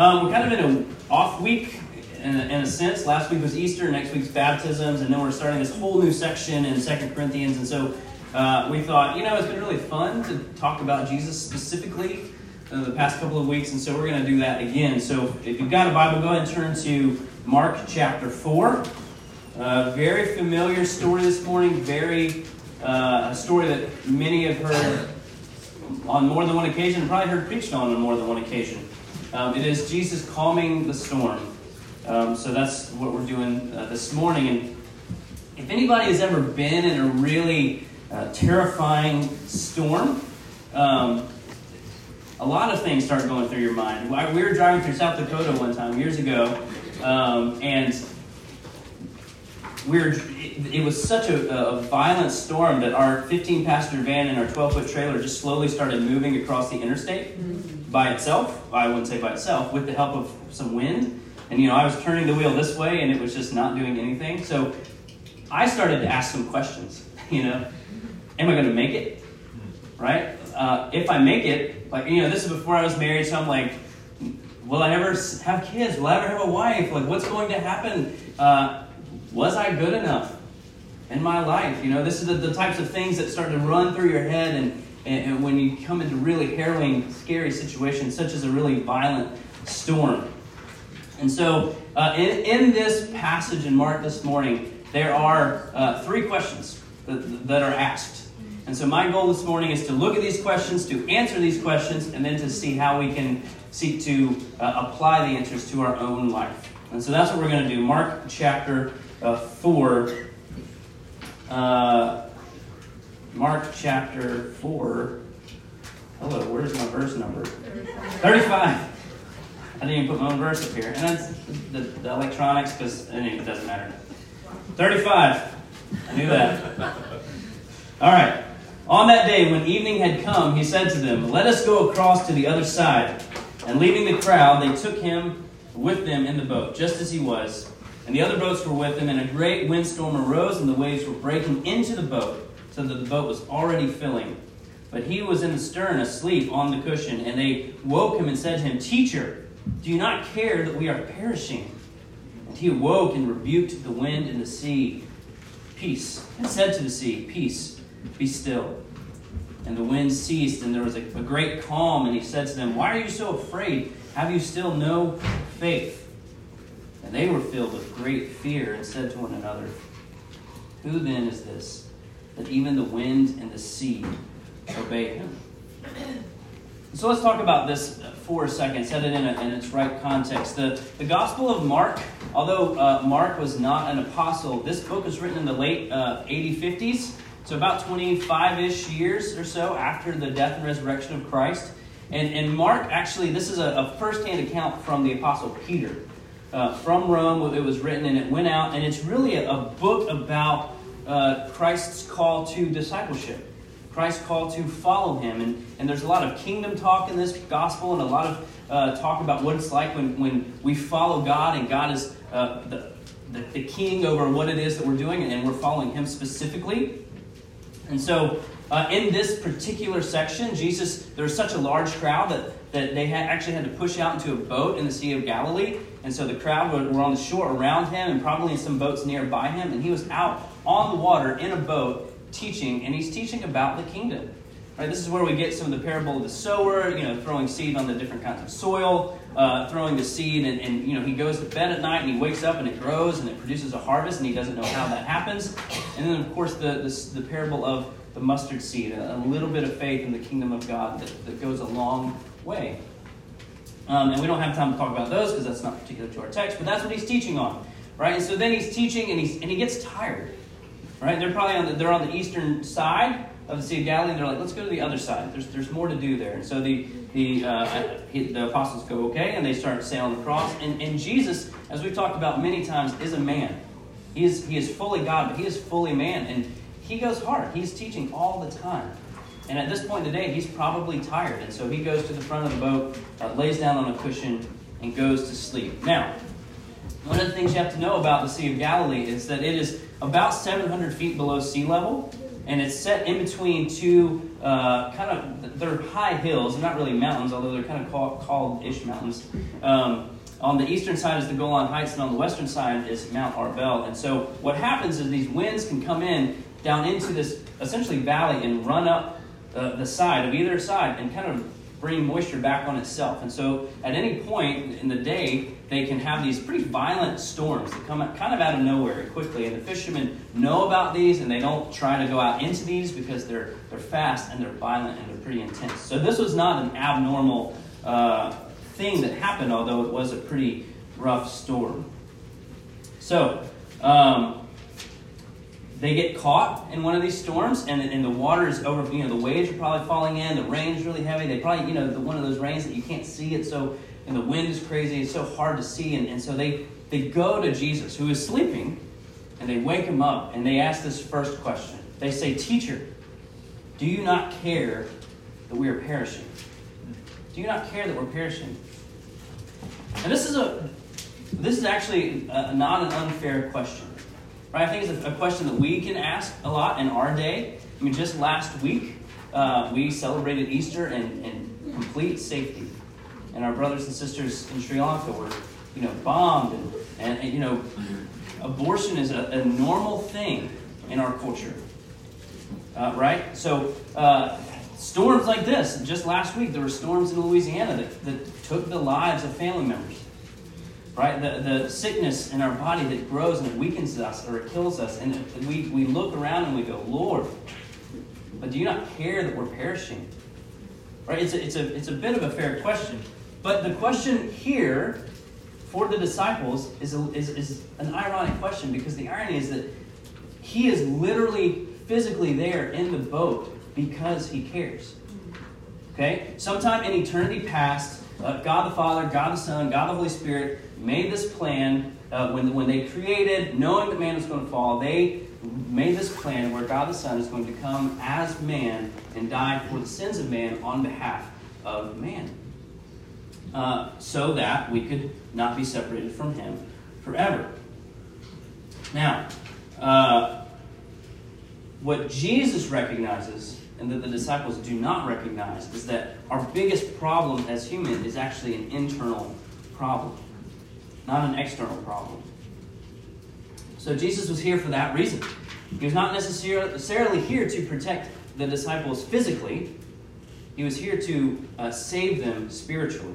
Um, we're kind of in an off week in a, in a sense. Last week was Easter, next week's baptisms, and then we're starting this whole new section in Second Corinthians. And so uh, we thought, you know, it's been really fun to talk about Jesus specifically uh, the past couple of weeks, and so we're going to do that again. So if you've got a Bible, go ahead and turn to Mark chapter 4. Uh, very familiar story this morning, very uh, a story that many have heard on more than one occasion, probably heard preached on on more than one occasion. Um, it is Jesus calming the storm. Um, so that's what we're doing uh, this morning. And if anybody has ever been in a really uh, terrifying storm, um, a lot of things start going through your mind. We were driving through South Dakota one time years ago, um, and we were, it, it was such a, a, violent storm that our 15 passenger van and our 12 foot trailer just slowly started moving across the interstate mm-hmm. By itself. I wouldn't say by itself, with the help of some wind. And you know, I was turning the wheel this way and it was just not doing anything. So I started to ask some questions. You know, am I going to make it? Right? Uh, if I make it, like, you know, this is before I was married, so I'm like, will I ever have kids? Will I ever have a wife? Like, what's going to happen? Uh, was I good enough in my life? You know, this is the, the types of things that start to run through your head, and, and, and when you come into really harrowing, scary situations, such as a really violent storm. And so, uh, in, in this passage in Mark this morning, there are uh, three questions that, that are asked. And so, my goal this morning is to look at these questions, to answer these questions, and then to see how we can seek to uh, apply the answers to our own life. And so, that's what we're going to do. Mark chapter uh, 4. Uh, Mark chapter 4. Hello, where's my verse number? 35. I didn't even put my own verse up here. And that's the, the electronics, because anyway, it doesn't matter. 35. I knew that. All right. On that day, when evening had come, he said to them, Let us go across to the other side. And leaving the crowd, they took him with them in the boat, just as he was and the other boats were with him, and a great windstorm arose, and the waves were breaking into the boat, so that the boat was already filling. But he was in the stern, asleep on the cushion, and they woke him and said to him, Teacher, do you not care that we are perishing? And he awoke and rebuked the wind and the sea, Peace, and said to the sea, Peace, be still. And the wind ceased, and there was a, a great calm, and he said to them, Why are you so afraid? Have you still no faith? And they were filled with great fear and said to one another, Who then is this, that even the wind and the sea obey him? So let's talk about this for a second, set it in, a, in its right context. The, the Gospel of Mark, although uh, Mark was not an apostle, this book was written in the late uh, 80 50s, so about 25 ish years or so after the death and resurrection of Christ. And, and Mark, actually, this is a, a first hand account from the Apostle Peter uh, from Rome. It was written and it went out, and it's really a, a book about uh, Christ's call to discipleship. Christ's call to follow him. And, and there's a lot of kingdom talk in this gospel and a lot of uh, talk about what it's like when, when we follow God and God is uh, the, the, the, king over what it is that we're doing and we're following him specifically. And so uh, in this particular section, Jesus, there was such a large crowd that, that they had, actually had to push out into a boat in the Sea of Galilee. And so the crowd were, were on the shore around him and probably in some boats nearby him. And he was out on the water in a boat teaching, and he's teaching about the kingdom. Right, this is where we get some of the parable of the sower, you know, throwing seed on the different kinds of soil, uh, throwing the seed, and, and, you know, he goes to bed at night and he wakes up and it grows and it produces a harvest, and he doesn't know how that happens. And then, of course, the, the, the parable of the mustard seed, a, a, little bit of faith in the kingdom of God that, that goes a long way. Um, and we don't have time to talk about those because that's not particular to our text, but that's what he's teaching on, right? And so then he's teaching and, he's, and he gets tired, right? They're probably on the, they're on the eastern side of the Sea of Galilee, and they're like, let's go to the other side. There's, there's more to do there. And so the, the, uh, the apostles go, okay, and they start sailing across. And, and Jesus, as we've talked about many times, is a man. He is, he is fully God, but he is fully man. And he goes hard. He's teaching all the time. And at this point in the day, he's probably tired. And so he goes to the front of the boat, uh, lays down on a cushion, and goes to sleep. Now, one of the things you have to know about the Sea of Galilee is that it is about 700 feet below sea level. and it's set in between two uh, kind of they're high hills. Not really mountains, although they're kind of called, called ish mountains. Um, on the eastern side is the Golan Heights, and on the western side is Mount Arbel. And so what happens is these winds can come in down into this essentially valley and run up uh, the side of either side and kind of bring moisture back on itself. And so at any point in the day, they can have these pretty violent storms that come kind of out of nowhere quickly. And the fishermen know about these and they don't try to go out into these because they're, they're fast and they're violent and they're pretty intense. So this was not an abnormal uh, thing that happened, although it was a pretty rough storm. So, um, they get caught in one of these storms and, and the water is over you know the waves are probably falling in the rain is really heavy. They probably you know the, one of those rains that you can't see it so and the wind is crazy it's so hard to see and, and so they they go to jesus who is sleeping and they wake him up and they ask this first question. They say teacher do you not care that we are perishing? Do you not care that we're perishing? And this is a this is actually a, not an unfair question Right? I think it's a, question that we can ask a lot in our day. I mean, just last week, uh, we celebrated Easter in, in complete safety. And our brothers and sisters in Sri Lanka were, you know, bombed. And, and, and you know, abortion is a, a, normal thing in our culture. Uh, right? So, uh, storms like this, just last week, there were storms in Louisiana that, that took the lives of family members right? The, the sickness in our body that grows and weakens us or it kills us. And we, we look around and we go, Lord, but do you not care that we're perishing? Right? It's a, it's a, it's a bit of a fair question. But the question here for the disciples is, a, is, is an ironic question because the irony is that he is literally physically there in the boat because he cares. Okay? Sometime in eternity past, uh, God the Father, God the Son, God the Holy Spirit made this plan uh, when, when they created, knowing that man was going to fall, they made this plan where God the Son is going to come as man and die for the sins of man on behalf of man. Uh, so that we could not be separated from him forever. Now, uh, what Jesus recognizes and that the disciples do not recognize is that our biggest problem as human is actually an internal problem not an external problem. So Jesus was here for that reason. He was not necessarily here to protect the disciples physically, he was here to uh, save them spiritually.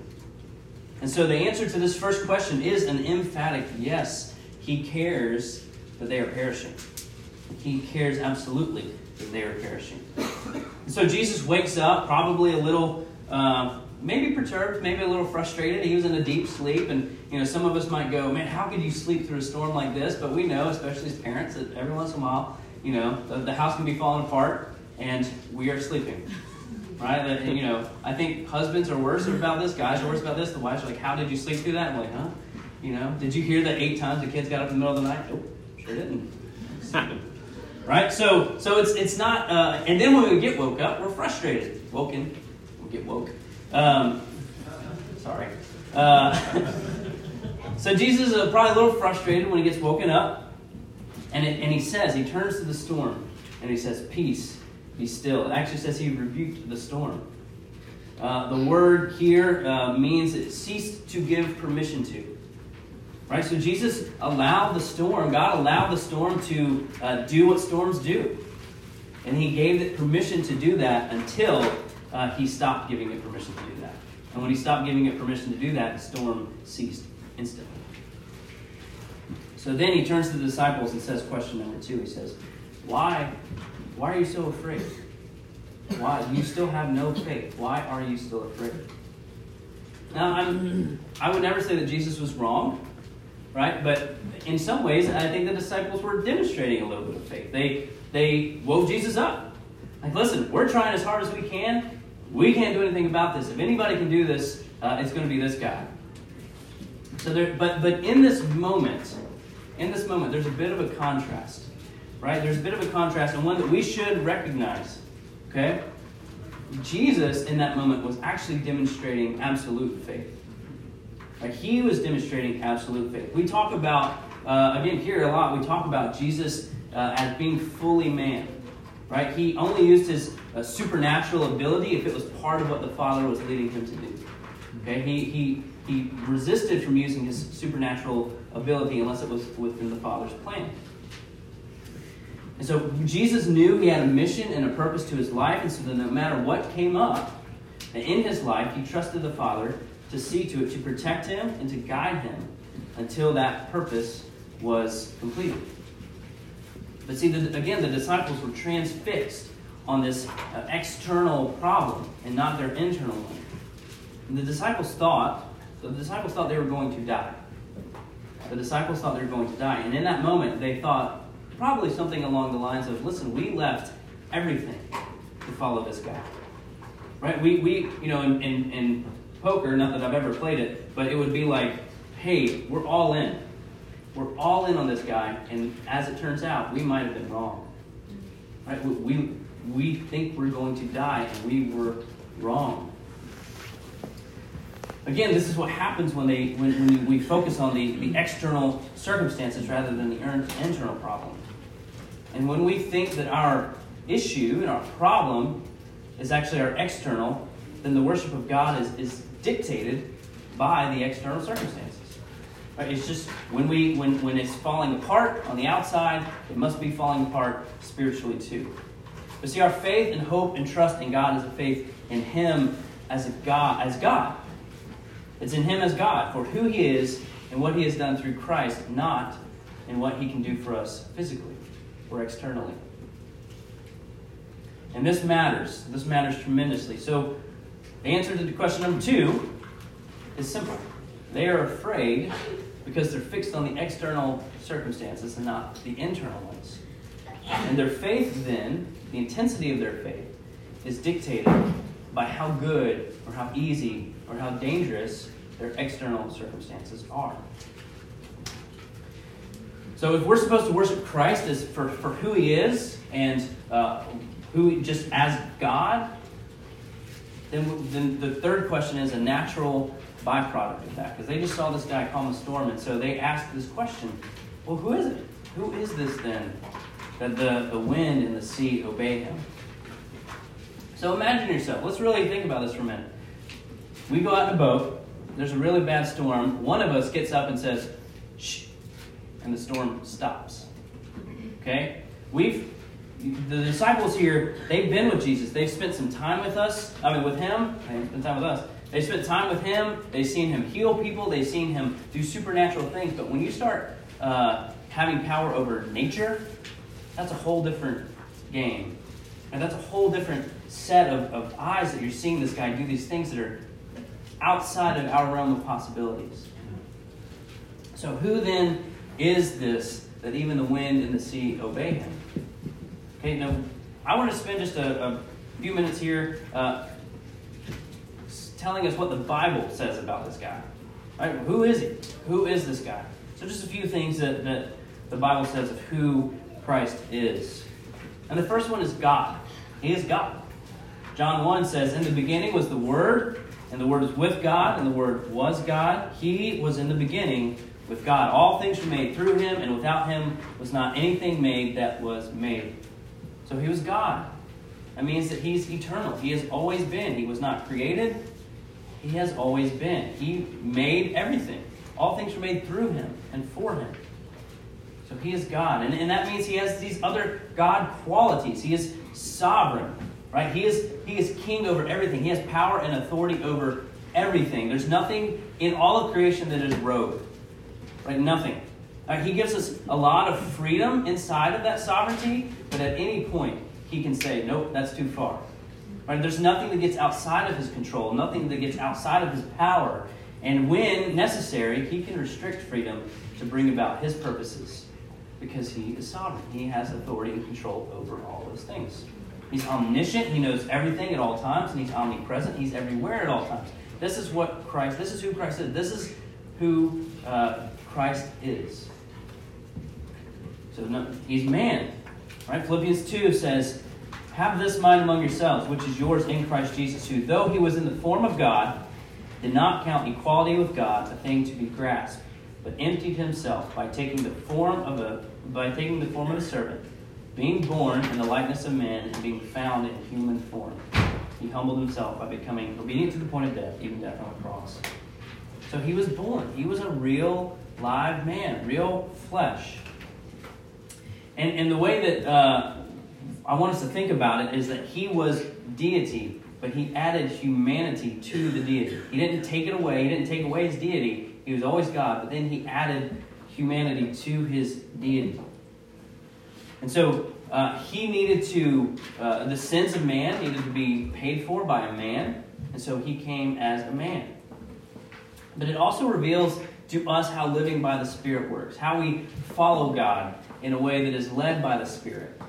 And so the answer to this first question is an emphatic yes. He cares that they are perishing. He cares absolutely that they are perishing. And so Jesus wakes up, probably a little uh, maybe perturbed, maybe a little frustrated. He was in a deep sleep, and you know, some of us might go, "Man, how could you sleep through a storm like this?" But we know, especially as parents, that every once in a while, you know, the, the house can be falling apart, and we are sleeping. Right? That, you know, I think husbands are worse about this. Guys are worse about this. The wives are like, "How did you sleep through that?" I'm like, "Huh? You know, did you hear that eight times the kids got up in the middle of the night? Nope, sure didn't." right? So, so it's it's not. Uh, and then when we get woke up, we're frustrated. Woken, we get woke. Um, sorry. Uh, so Jesus is probably a little frustrated when he gets woken up. And, it, and he says, he turns to the storm and he says, Peace, be still. It actually says he rebuked the storm. Uh, the word here uh, means it ceased to give permission to. Right? So Jesus allowed the storm, God allowed the storm to uh, do what storms do. And he gave it permission to do that until uh, he stopped giving it permission to do that. And when he stopped giving it permission to do that, the storm ceased instantly. So then he turns to the disciples and says, question number two. He says, Why, why are you so afraid? Why? You still have no faith. Why are you still afraid? Now, I'm, I would never say that Jesus was wrong, right? But in some ways, I think the disciples were demonstrating a little bit of faith. They, they woke Jesus up. Like, listen, we're trying as hard as we can. We can't do anything about this. If anybody can do this, uh, it's going to be this guy. So there, but but in this moment, in this moment, there's a bit of a contrast, right? There's a bit of a contrast, and one that we should recognize. Okay, Jesus in that moment was actually demonstrating absolute faith. Like he was demonstrating absolute faith. We talk about uh, again here a lot. We talk about Jesus uh, as being fully man, Right? He only used his uh, supernatural ability if it was part of what the Father was leading him to do. Okay? He, he, he resisted from using his supernatural ability unless it was within the Father's plan. And so Jesus knew he had a mission and a purpose to his life, and so that no matter what came up in his life, he trusted the Father to see to it, to protect him and to guide him until that purpose was completed. But see, the, again, the disciples were transfixed on this uh, external problem and not their internal one. And the disciples thought, the disciples thought they were going to die. The disciples thought they were going to die. And in that moment, they thought probably something along the lines of, listen, we left everything to follow this guy. Right? We, we you know, in, in, in poker, not that I've ever played it, but it would be like, hey, we're all in. We're all in on this guy, and as it turns out, we might have been wrong. Right? We, we think we're going to die, and we were wrong. Again, this is what happens when, they, when, when we focus on the, the external circumstances rather than the internal problem. And when we think that our issue and our problem is actually our external, then the worship of God is, is dictated by the external circumstances. Right? It's just when we when when it's falling apart on the outside, it must be falling apart spiritually too. But see, our faith and hope and trust in God is a faith in Him as God as God. It's in Him as God for who He is and what He has done through Christ, not in what He can do for us physically or externally. And this matters. This matters tremendously. So, the answer to the question number two is simple. They are afraid because they're fixed on the external circumstances and not the internal ones. And their faith, then, the intensity of their faith, is dictated by how good or how easy or how dangerous their external circumstances are. So, if we're supposed to worship Christ as for, for who He is and uh, who just as God, then, then the third question is a natural byproduct of that because they just saw this guy calm a storm, and so they asked this question: Well, who is it? Who is this then that the, the wind and the sea obey him? So imagine yourself. Let's really think about this for a minute. We go out in a boat. There's a really bad storm. One of us gets up and says, "Shh," and the storm stops. Okay? We've the disciples here, they've been with Jesus. They've spent some time with us. I mean, with him. They've spent time with us. They spent time with him. They've seen him heal people. They've seen him do supernatural things. But when you start uh, having power over nature, that's a whole different game. And that's a whole different set of, of eyes that you're seeing this guy do these things that are outside of our realm of possibilities. So, who then is this that even the wind and the sea obey him? Okay, now I want to spend just a, a few minutes here uh, telling us what the Bible says about this guy. Right? Who is he? Who is this guy? So, just a few things that, that the Bible says of who Christ is. And the first one is God. He is God. John 1 says, In the beginning was the Word, and the Word was with God, and the Word was God. He was in the beginning with God. All things were made through him, and without him was not anything made that was made. So he was God. That means that he's eternal. He has always been. He was not created, he has always been. He made everything. All things were made through him and for him. So he is God. And, and that means he has these other God qualities. He is sovereign. Right? He is he is king over everything. He has power and authority over everything. There's nothing in all of creation that is rogue. Right? Nothing. Right? He gives us a lot of freedom inside of that sovereignty, but at any point he can say, Nope, that's too far. Right? There's nothing that gets outside of his control, nothing that gets outside of his power. And when necessary, he can restrict freedom to bring about his purposes because he is sovereign. He has authority and control over all those things. He's omniscient, he knows everything at all times, and he's omnipresent, he's everywhere at all times. This is what Christ, this is who Christ is. This is who uh, Christ is. So no, he's man. Right? Philippians 2 says, have this mind among yourselves, which is yours in Christ Jesus, who, though he was in the form of God, did not count equality with God a thing to be grasped, but emptied himself by taking the form of a by taking the form of a servant, being born in the likeness of man and being found in human form. He humbled himself by becoming obedient to the point of death, even death on a cross. So he was born. He was a real live man, real flesh. And, and the way that uh, I want us to think about it is that he was deity, but he added humanity to the deity. He didn't take it away, he didn't take away his deity. He was always God, but then he added humanity to his deity. And so uh, he needed to, uh, the sins of man needed to be paid for by a man, and so he came as a man. But it also reveals to us how living by the Spirit works, how we follow God in a way that is led by the Spirit.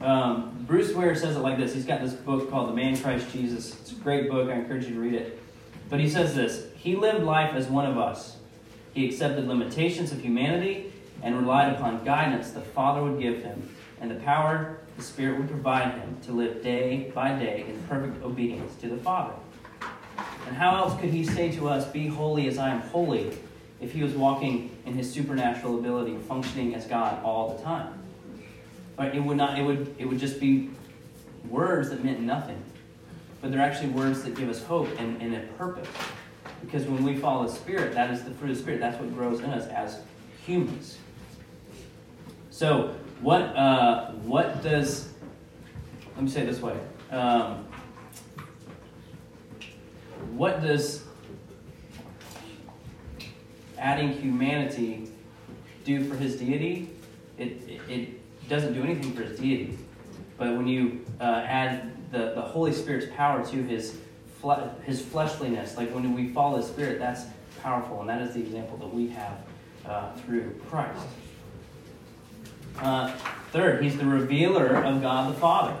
Um, Bruce Ware says it like this. He's got this book called The Man Christ Jesus. It's a great book. I encourage you to read it. But he says this He lived life as one of us. He accepted limitations of humanity and relied upon guidance the Father would give him and the power the Spirit would provide him to live day by day in perfect obedience to the Father. And how else could he say to us, Be holy as I am holy, if he was walking in his supernatural ability, functioning as God all the time? But it would not, it would, it would just be words that meant nothing. But they're actually words that give us hope and, and a purpose. Because when we follow the Spirit, that is the fruit of the Spirit. That's what grows in us as humans. So, what, uh, what does, let me say this way. Um, what does adding humanity do for his deity? It, it, it doesn't do anything for his deity. But when you uh, add the, the Holy Spirit's power to his, fle- his fleshliness, like when we follow the Spirit, that's powerful. And that is the example that we have uh, through Christ. Uh, third, he's the revealer of God the Father.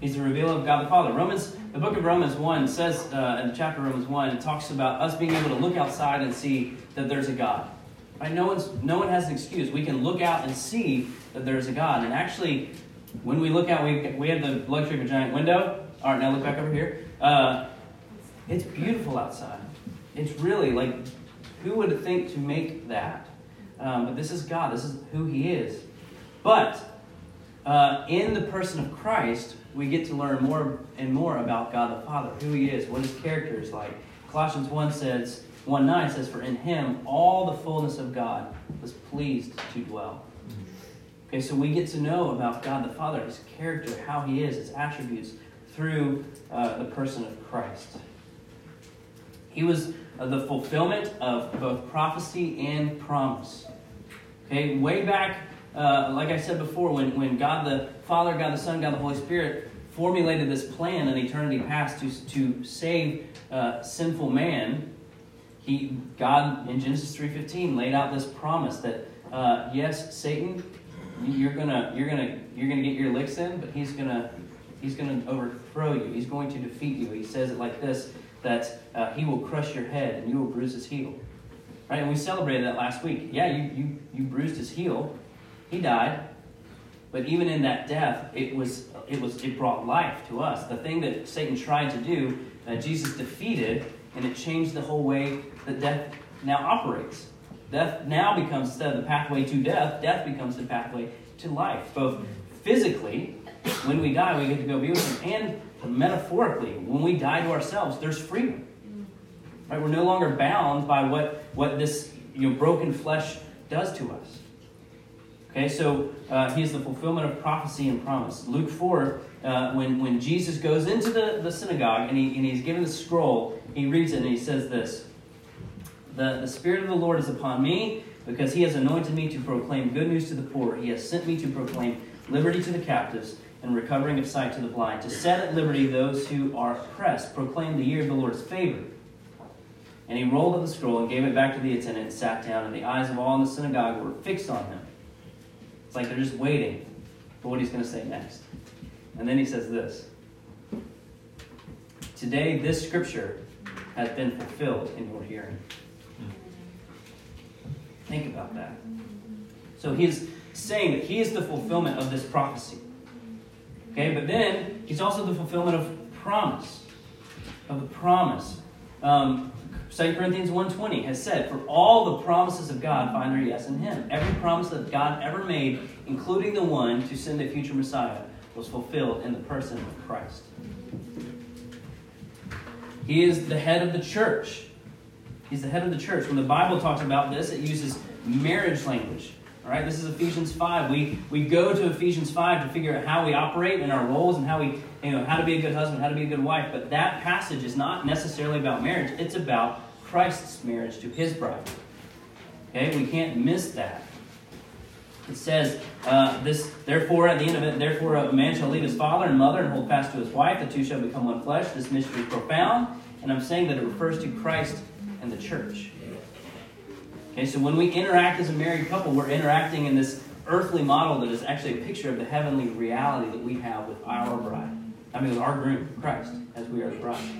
He's the revealer of God the Father. Romans, the book of Romans 1 says, uh, in the chapter Romans 1, it talks about us being able to look outside and see that there's a God. Right? No, one's, no one has an excuse. We can look out and see that there's a God. And actually, when we look out, we, we have the luxury of a giant window. All right, now look back over here. Uh, it's beautiful outside. It's really like, who would think to make that? Um, but this is God. This is who He is. But uh, in the person of Christ, we get to learn more and more about God the Father, who He is, what His character is like. Colossians 1 says, 1 9 says, For in Him all the fullness of God was pleased to dwell. Okay, so we get to know about God the Father, His character, how He is, His attributes, through uh, the person of Christ. He was uh, the fulfillment of both prophecy and promise. Okay, way back uh, like I said before, when, when God the Father, God the Son, God the Holy Spirit formulated this plan in eternity past to, to save uh, sinful man, he, God in Genesis 3.15 laid out this promise that, uh, yes, Satan, you're gonna, you're gonna, you're gonna get your licks in, but he's gonna, he's gonna overthrow you. He's going to defeat you. He says it like this, that uh, he will crush your head and you will bruise his heel. Right, and we celebrated that last week. Yeah, you, you, you bruised his heel, he died, but even in that death, it was it was it brought life to us. The thing that Satan tried to do, uh, Jesus defeated, and it changed the whole way that death now operates. Death now becomes instead of the pathway to death, death becomes the pathway to life. Both physically, when we die, we get to go be with Him, and metaphorically, when we die to ourselves, there's freedom. Right? We're no longer bound by what what this you know broken flesh does to us. Okay, so uh, he is the fulfillment of prophecy and promise. Luke 4, uh, when, when Jesus goes into the, the synagogue and, he, and he's given the scroll, he reads it and he says this the, the Spirit of the Lord is upon me because he has anointed me to proclaim good news to the poor. He has sent me to proclaim liberty to the captives and recovering of sight to the blind, to set at liberty those who are oppressed, proclaim the year of the Lord's favor. And he rolled up the scroll and gave it back to the attendant and sat down, and the eyes of all in the synagogue were fixed on him. It's like they're just waiting for what he's going to say next. And then he says this Today, this scripture has been fulfilled in your hearing. Think about that. So he's saying that he is the fulfillment of this prophecy. Okay, but then he's also the fulfillment of promise. Of the promise. Um, 2 Corinthians 1.20 has said, For all the promises of God find their yes in him. Every promise that God ever made, including the one to send a future Messiah, was fulfilled in the person of Christ. He is the head of the church. He's the head of the church. When the Bible talks about this, it uses marriage language. All right, this is Ephesians 5. We, we go to Ephesians 5 to figure out how we operate in our roles and how we, you know, how to be a good husband, how to be a good wife. But that passage is not necessarily about marriage. It's about Christ's marriage to his bride. Okay, we can't miss that. It says, uh, this, therefore, at the end of it, therefore a man shall leave his father and mother and hold fast to his wife. The two shall become one flesh. This mystery is profound. And I'm saying that it refers to Christ and the church. Okay, so when we interact as a married couple, we're interacting in this earthly model that is actually a picture of the heavenly reality that we have with our bride. I mean, with our groom, Christ, as we are the bride.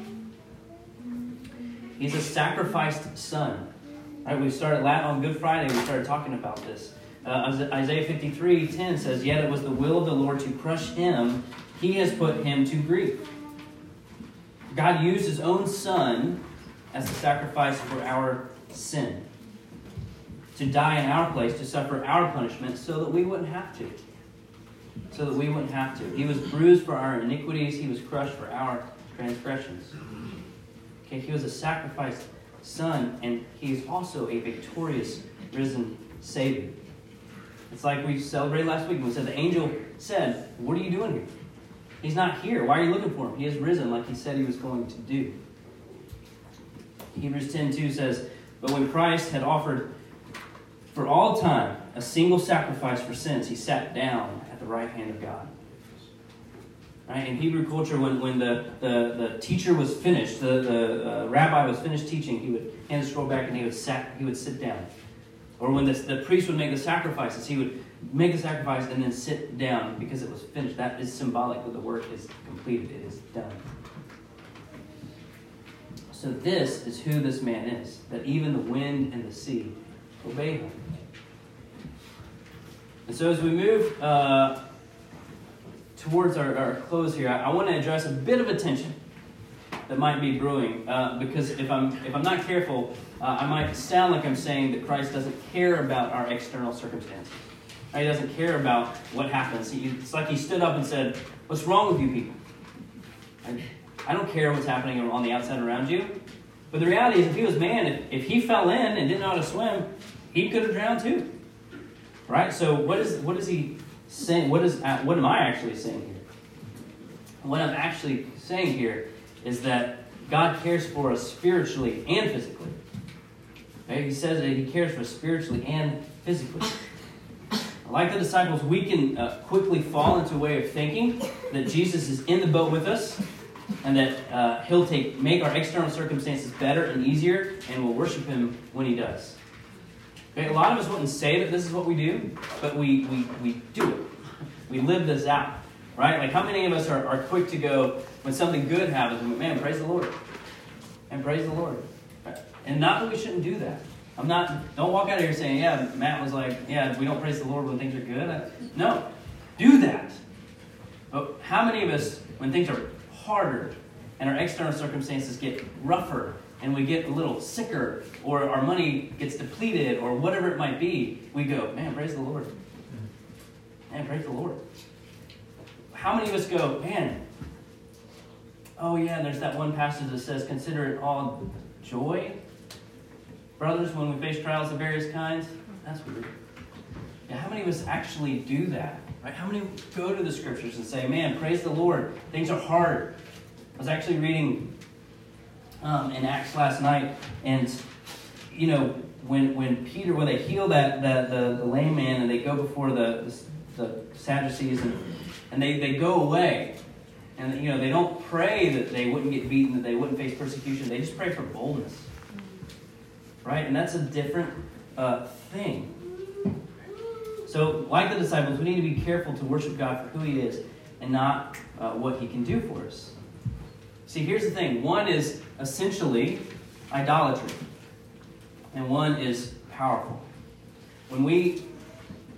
He's a sacrificed son. Right, we started on Good Friday, we started talking about this. Uh, Isaiah 53 10 says, Yet it was the will of the Lord to crush him, he has put him to grief. God used his own son as a sacrifice for our sin to die in our place, to suffer our punishment, so that we wouldn't have to. So that we wouldn't have to. He was bruised for our iniquities, he was crushed for our transgressions. Okay, he was a sacrificed son, and he's also a victorious risen Savior. It's like we celebrated last week. We said the angel said, What are you doing here? He's not here. Why are you looking for him? He has risen like he said he was going to do. Hebrews 10 2 says, But when Christ had offered for all time, a single sacrifice for sins, he sat down at the right hand of God. Right? In Hebrew culture, when, when the, the, the teacher was finished, the, the uh, rabbi was finished teaching, he would hand the scroll back and he would, sat, he would sit down. Or when the, the priest would make the sacrifices, he would make the sacrifice and then sit down because it was finished. That is symbolic that the work is completed, it is done. So, this is who this man is that even the wind and the sea obey him. And so, as we move uh, towards our, our, close here, I, I, want to address a bit of a tension that might be brewing. Uh, because if I'm, if I'm not careful, uh, I might sound like I'm saying that Christ doesn't care about our external circumstances. He doesn't care about what happens. He, it's like he stood up and said, What's wrong with you people? I don't care what's happening on the outside around you. But the reality is, if he was man, if, if he fell in and didn't know how to swim, he could have drowned too. Right? So what is what is he saying? What is uh, what am I actually saying here? What I'm actually saying here is that God cares for us spiritually and physically. Okay? He says that He cares for us spiritually and physically. Like the disciples, we can uh, quickly fall into a way of thinking that Jesus is in the boat with us and that uh, He'll take make our external circumstances better and easier, and we'll worship Him when He does. Okay, a lot of us wouldn't say that this is what we do, but we, we, we do it. We live this out, right? Like, how many of us are, are quick to go when something good happens? Man, praise the Lord. And praise the Lord. And not that we shouldn't do that. I'm not, don't walk out of here saying, yeah, Matt was like, yeah, we don't praise the Lord when things are good. No, do that. But how many of us, when things are harder and our external circumstances get rougher and we get a little sicker or our money gets depleted or whatever it might be, we go, man, praise the Lord. Man, praise the Lord. How many of us go, man, oh yeah, there's that one passage that says, consider it all joy, brothers, when we face trials of various kinds? That's weird. Yeah, how many of us actually do that? Right? How many go to the scriptures and say, man, praise the Lord, things are hard. I was actually reading um, in Acts last night, and you know when when Peter when they heal that the, the, the lame man and they go before the the, the Sadducees and and they, they go away. And you know, they don't pray that they wouldn't get beaten, that they wouldn't face persecution. They just pray for boldness. Right? And that's a different uh, thing. So, like the disciples, we need to be careful to worship God for who He is and not uh, what He can do for us. See, here's the thing one is essentially idolatry, and one is powerful. When we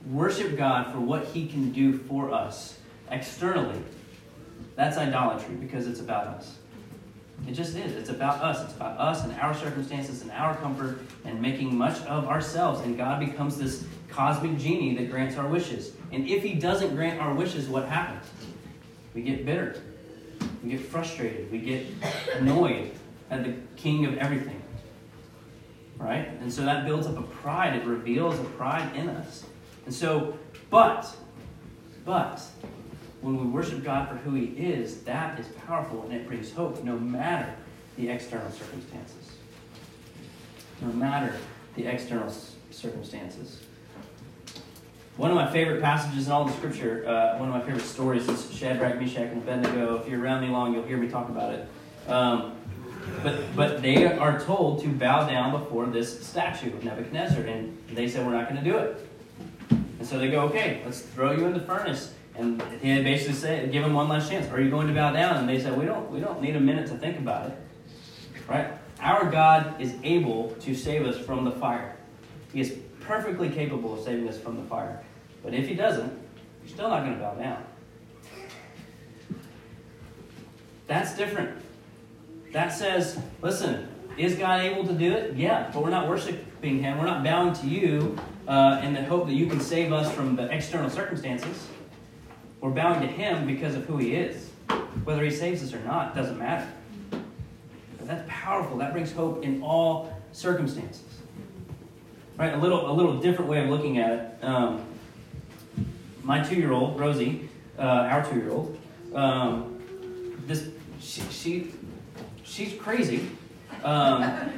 worship God for what He can do for us externally, that's idolatry because it's about us. It just is. It's about us. It's about us and our circumstances and our comfort and making much of ourselves. And God becomes this cosmic genie that grants our wishes. And if He doesn't grant our wishes, what happens? We get bitter. We get frustrated. We get annoyed at the King of everything. Right? And so that builds up a pride. It reveals a pride in us. And so, but, but, when we worship God for who He is, that is powerful and it brings hope no matter the external circumstances. No matter the external circumstances. One of my favorite passages in all the scripture, uh, one of my favorite stories is Shadrach, Meshach, and Abednego. If you're around me long, you'll hear me talk about it. Um, but, but they are told to bow down before this statue of Nebuchadnezzar, and they said, We're not going to do it. And so they go, Okay, let's throw you in the furnace. And he basically said, give them one last chance. Are you going to bow down? And they said, we don't, we don't need a minute to think about it. Right? Our God is able to save us from the fire. He is perfectly capable of saving us from the fire. But if he doesn't, you're still not going to bow down. That's different. That says, listen, is God able to do it? Yeah, but we're not worshiping him. We're not bowing to you uh, in the hope that you can save us from the external circumstances. We're bowing to Him because of who He is. Whether He saves us or not doesn't matter. But that's powerful. That brings hope in all circumstances. Right? A little, a little different way of looking at it. Um, my two-year-old Rosie, uh, our two-year-old, um, this she, she she's crazy. Um,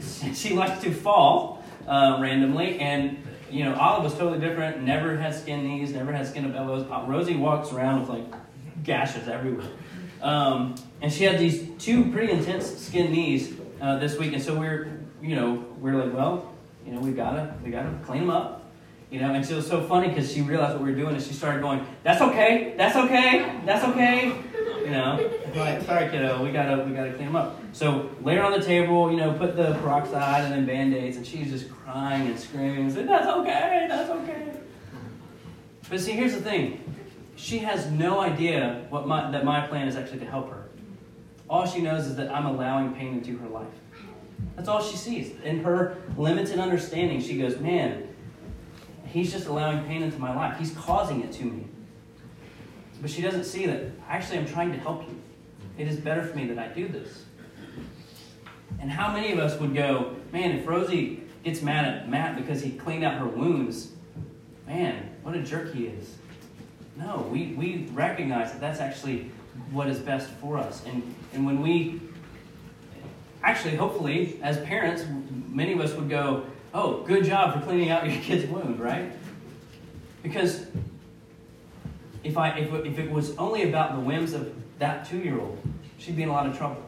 she likes to fall uh, randomly, and you know, Olive was totally different. Never had skin knees, never had skin elbows. Uh, Rosie walks around with like gashes everywhere. Um, and she had these two pretty intense skin knees uh, this week, and so we're, you know, we're like, well, you know, we gotta, we gotta clean them up. You know, and she was so funny because she realized what we were doing, and she started going, "That's okay, that's okay, that's okay." You know, like, sorry, kiddo, we gotta, we gotta clean them up. So lay her on the table, you know, put the peroxide and then band aids, and she's just crying and screaming said, That's okay, that's okay. But see, here's the thing she has no idea what my, that my plan is actually to help her. All she knows is that I'm allowing pain into her life. That's all she sees. In her limited understanding, she goes, Man, he's just allowing pain into my life. He's causing it to me. But she doesn't see that actually I'm trying to help you. It is better for me that I do this. And how many of us would go, Man, if Rosie gets mad at Matt because he cleaned out her wounds. Man, what a jerk he is. No, we, we recognize that that's actually what is best for us. And, and when we, actually, hopefully, as parents, many of us would go, oh, good job for cleaning out your kid's wound, right? Because if, I, if, if it was only about the whims of that two year old, she'd be in a lot of trouble.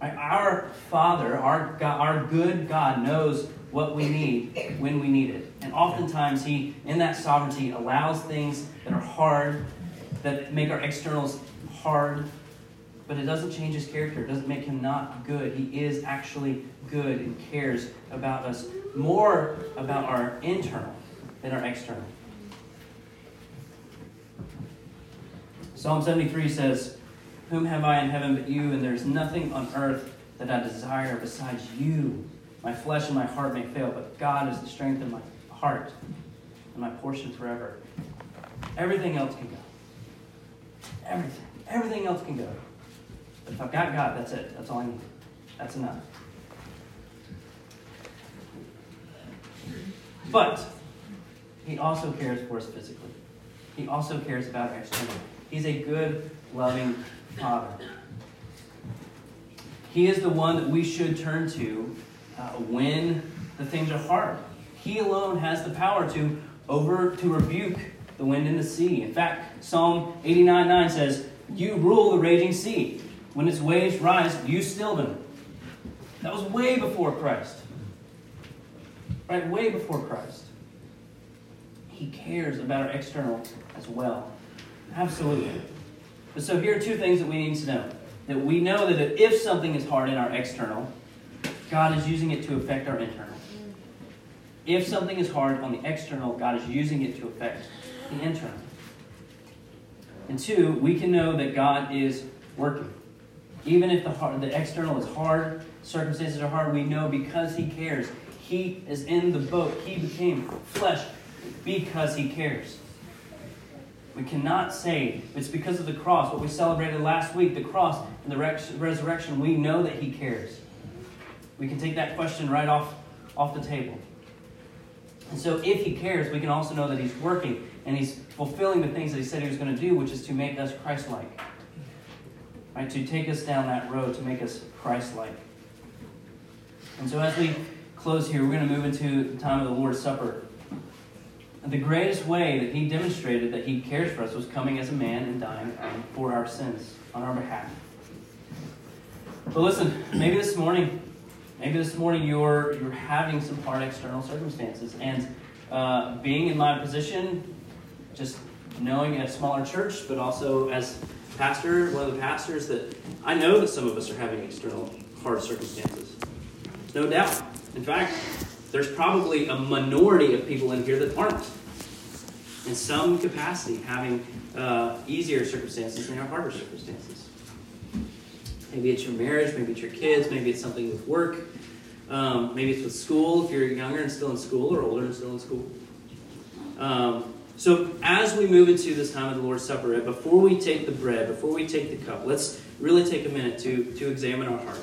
Our Father, our, God, our good God, knows what we need when we need it. And oftentimes, He, in that sovereignty, allows things that are hard, that make our externals hard, but it doesn't change His character. It doesn't make Him not good. He is actually good and cares about us more about our internal than our external. Psalm 73 says, whom have I in heaven but you? And there's nothing on earth that I desire besides you. My flesh and my heart may fail, but God is the strength of my heart and my portion forever. Everything else can go. Everything. Everything else can go. If I've got God, that's it. That's all I need. That's enough. But He also cares for us physically. He also cares about our external. He's a good, loving Father. He is the one that we should turn to uh, when the things are hard. He alone has the power to over to rebuke the wind and the sea. In fact, Psalm 89 9 says, You rule the raging sea. When its waves rise, you still them. That was way before Christ. Right? Way before Christ. He cares about our external as well. Absolutely. But so here are two things that we need to know. That we know that if something is hard in our external, God is using it to affect our internal. If something is hard on the external, God is using it to affect the internal. And two, we can know that God is working. Even if the, hard, the external is hard, circumstances are hard, we know because He cares. He is in the boat. He became flesh because He cares. We cannot say it's because of the cross, what we celebrated last week, the cross and the resurrection. We know that He cares. We can take that question right off, off the table. And so, if He cares, we can also know that He's working and He's fulfilling the things that He said He was going to do, which is to make us Christ like. Right? To take us down that road, to make us Christ like. And so, as we close here, we're going to move into the time of the Lord's Supper. And the greatest way that he demonstrated that he cares for us was coming as a man and dying for our sins on our behalf. But listen, maybe this morning, maybe this morning you're you're having some hard external circumstances, and uh, being in my position, just knowing a smaller church, but also as pastor, one of the pastors, that I know that some of us are having external hard circumstances. No doubt. In fact, there's probably a minority of people in here that aren't. In some capacity, having uh, easier circumstances than our harder circumstances. Maybe it's your marriage, maybe it's your kids, maybe it's something with work, um, maybe it's with school if you're younger and still in school or older and still in school. Um, so, as we move into this time of the Lord's Supper, before we take the bread, before we take the cup, let's really take a minute to, to examine our heart.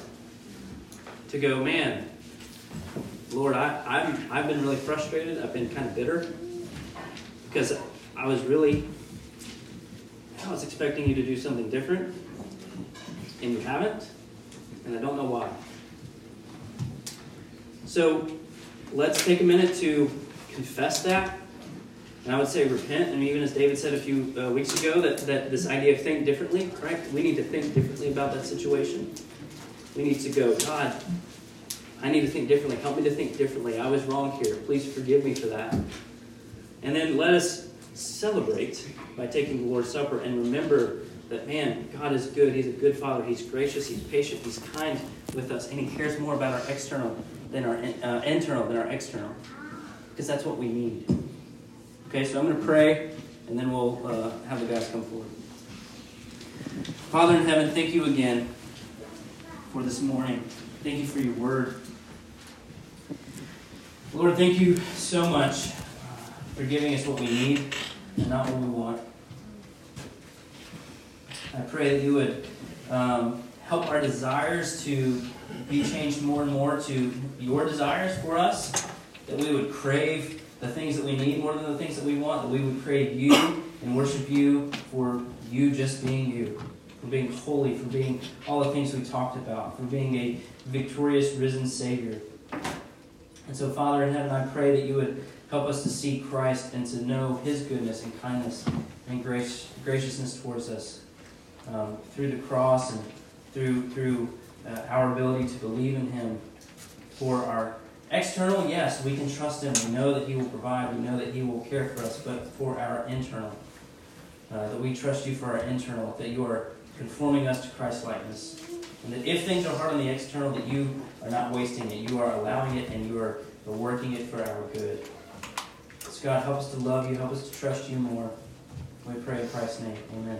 To go, man, Lord, I, I've, I've been really frustrated. I've been kind of bitter because I was really, I was expecting you to do something different, and you haven't, and I don't know why. So let's take a minute to confess that. And I would say repent. And even as David said a few uh, weeks ago, that, that this idea of think differently, right? We need to think differently about that situation. We need to go, God, I need to think differently. Help me to think differently. I was wrong here. Please forgive me for that. And then let us celebrate by taking the Lord's Supper and remember that, man, God is good. He's a good Father. He's gracious. He's patient. He's kind with us. And He cares more about our external than our uh, internal than our external. Because that's what we need. Okay, so I'm going to pray, and then we'll uh, have the guys come forward. Father in heaven, thank you again for this morning. Thank you for your word. Lord, thank you so much for giving us what we need and not what we want. I pray that you would um, help our desires to be changed more and more to your desires for us, that we would crave the things that we need more than the things that we want, that we would crave you and worship you for you just being you, for being holy, for being all the things we talked about, for being a victorious, risen Savior. And so, Father in heaven, I pray that you would help us to see Christ and to know his goodness and kindness and grace, graciousness towards us um, through the cross and through, through uh, our ability to believe in him for our external, yes, we can trust him. We know that he will provide. We know that he will care for us. But for our internal, uh, that we trust you for our internal, that you are conforming us to Christ's likeness. And that if things are hard on the external, that you are not wasting it. You are allowing it and you are working it for our good. So God, help us to love you. Help us to trust you more. We pray in Christ's name. Amen.